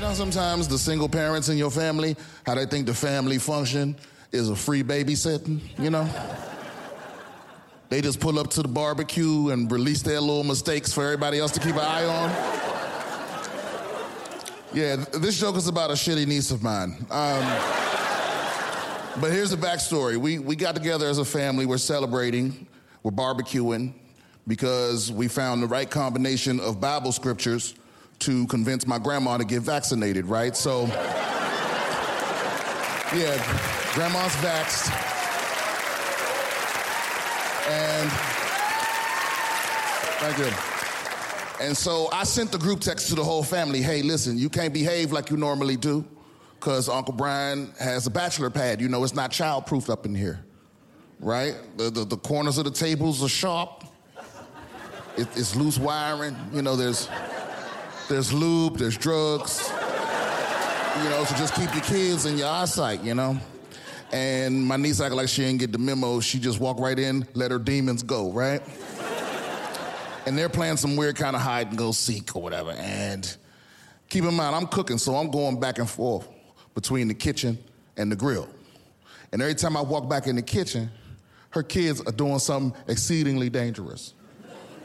You know, sometimes the single parents in your family, how they think the family function is a free babysitting, you know? They just pull up to the barbecue and release their little mistakes for everybody else to keep an eye on. Yeah, th- this joke is about a shitty niece of mine. Um, but here's the backstory. We, we got together as a family, we're celebrating, we're barbecuing, because we found the right combination of Bible scriptures to convince my grandma to get vaccinated, right? So, yeah, grandma's vaxxed. And thank you. And so I sent the group text to the whole family hey, listen, you can't behave like you normally do because Uncle Brian has a bachelor pad. You know, it's not childproof up in here, right? The, the, the corners of the tables are sharp, it, it's loose wiring. You know, there's, there's lube, there's drugs. You know, so just keep your kids in your eyesight, you know? And my niece acted like she didn't get the memo. She just walked right in, let her demons go, right? and they're playing some weird kind of hide and go seek or whatever. And keep in mind, I'm cooking, so I'm going back and forth between the kitchen and the grill. And every time I walk back in the kitchen, her kids are doing something exceedingly dangerous,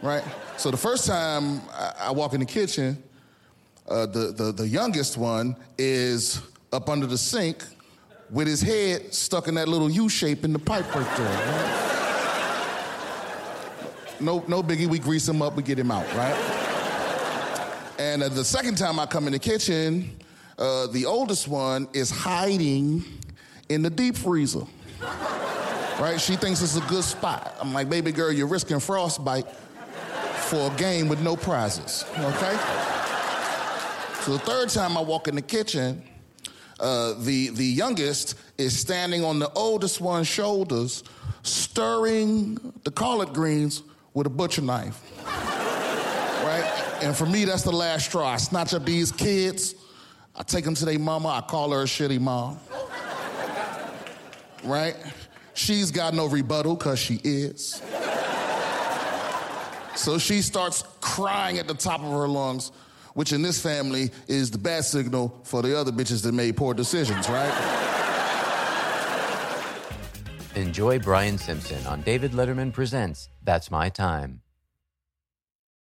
right? So the first time I, I walk in the kitchen, uh, the, the, the youngest one is up under the sink with his head stuck in that little U shape in the pipe right there. Right? No, no biggie, we grease him up, we get him out, right? And uh, the second time I come in the kitchen, uh, the oldest one is hiding in the deep freezer. Right? She thinks it's a good spot. I'm like, baby girl, you're risking frostbite for a game with no prizes, okay? So the third time I walk in the kitchen, uh, the, the youngest is standing on the oldest one's shoulders, stirring the collard greens with a butcher knife. right? And for me, that's the last straw. I snatch up these kids, I take them to their mama, I call her a shitty mom. right? She's got no rebuttal, because she is. so she starts crying at the top of her lungs which in this family is the bad signal for the other bitches that made poor decisions, right? Enjoy Brian Simpson on David Letterman Presents That's My Time.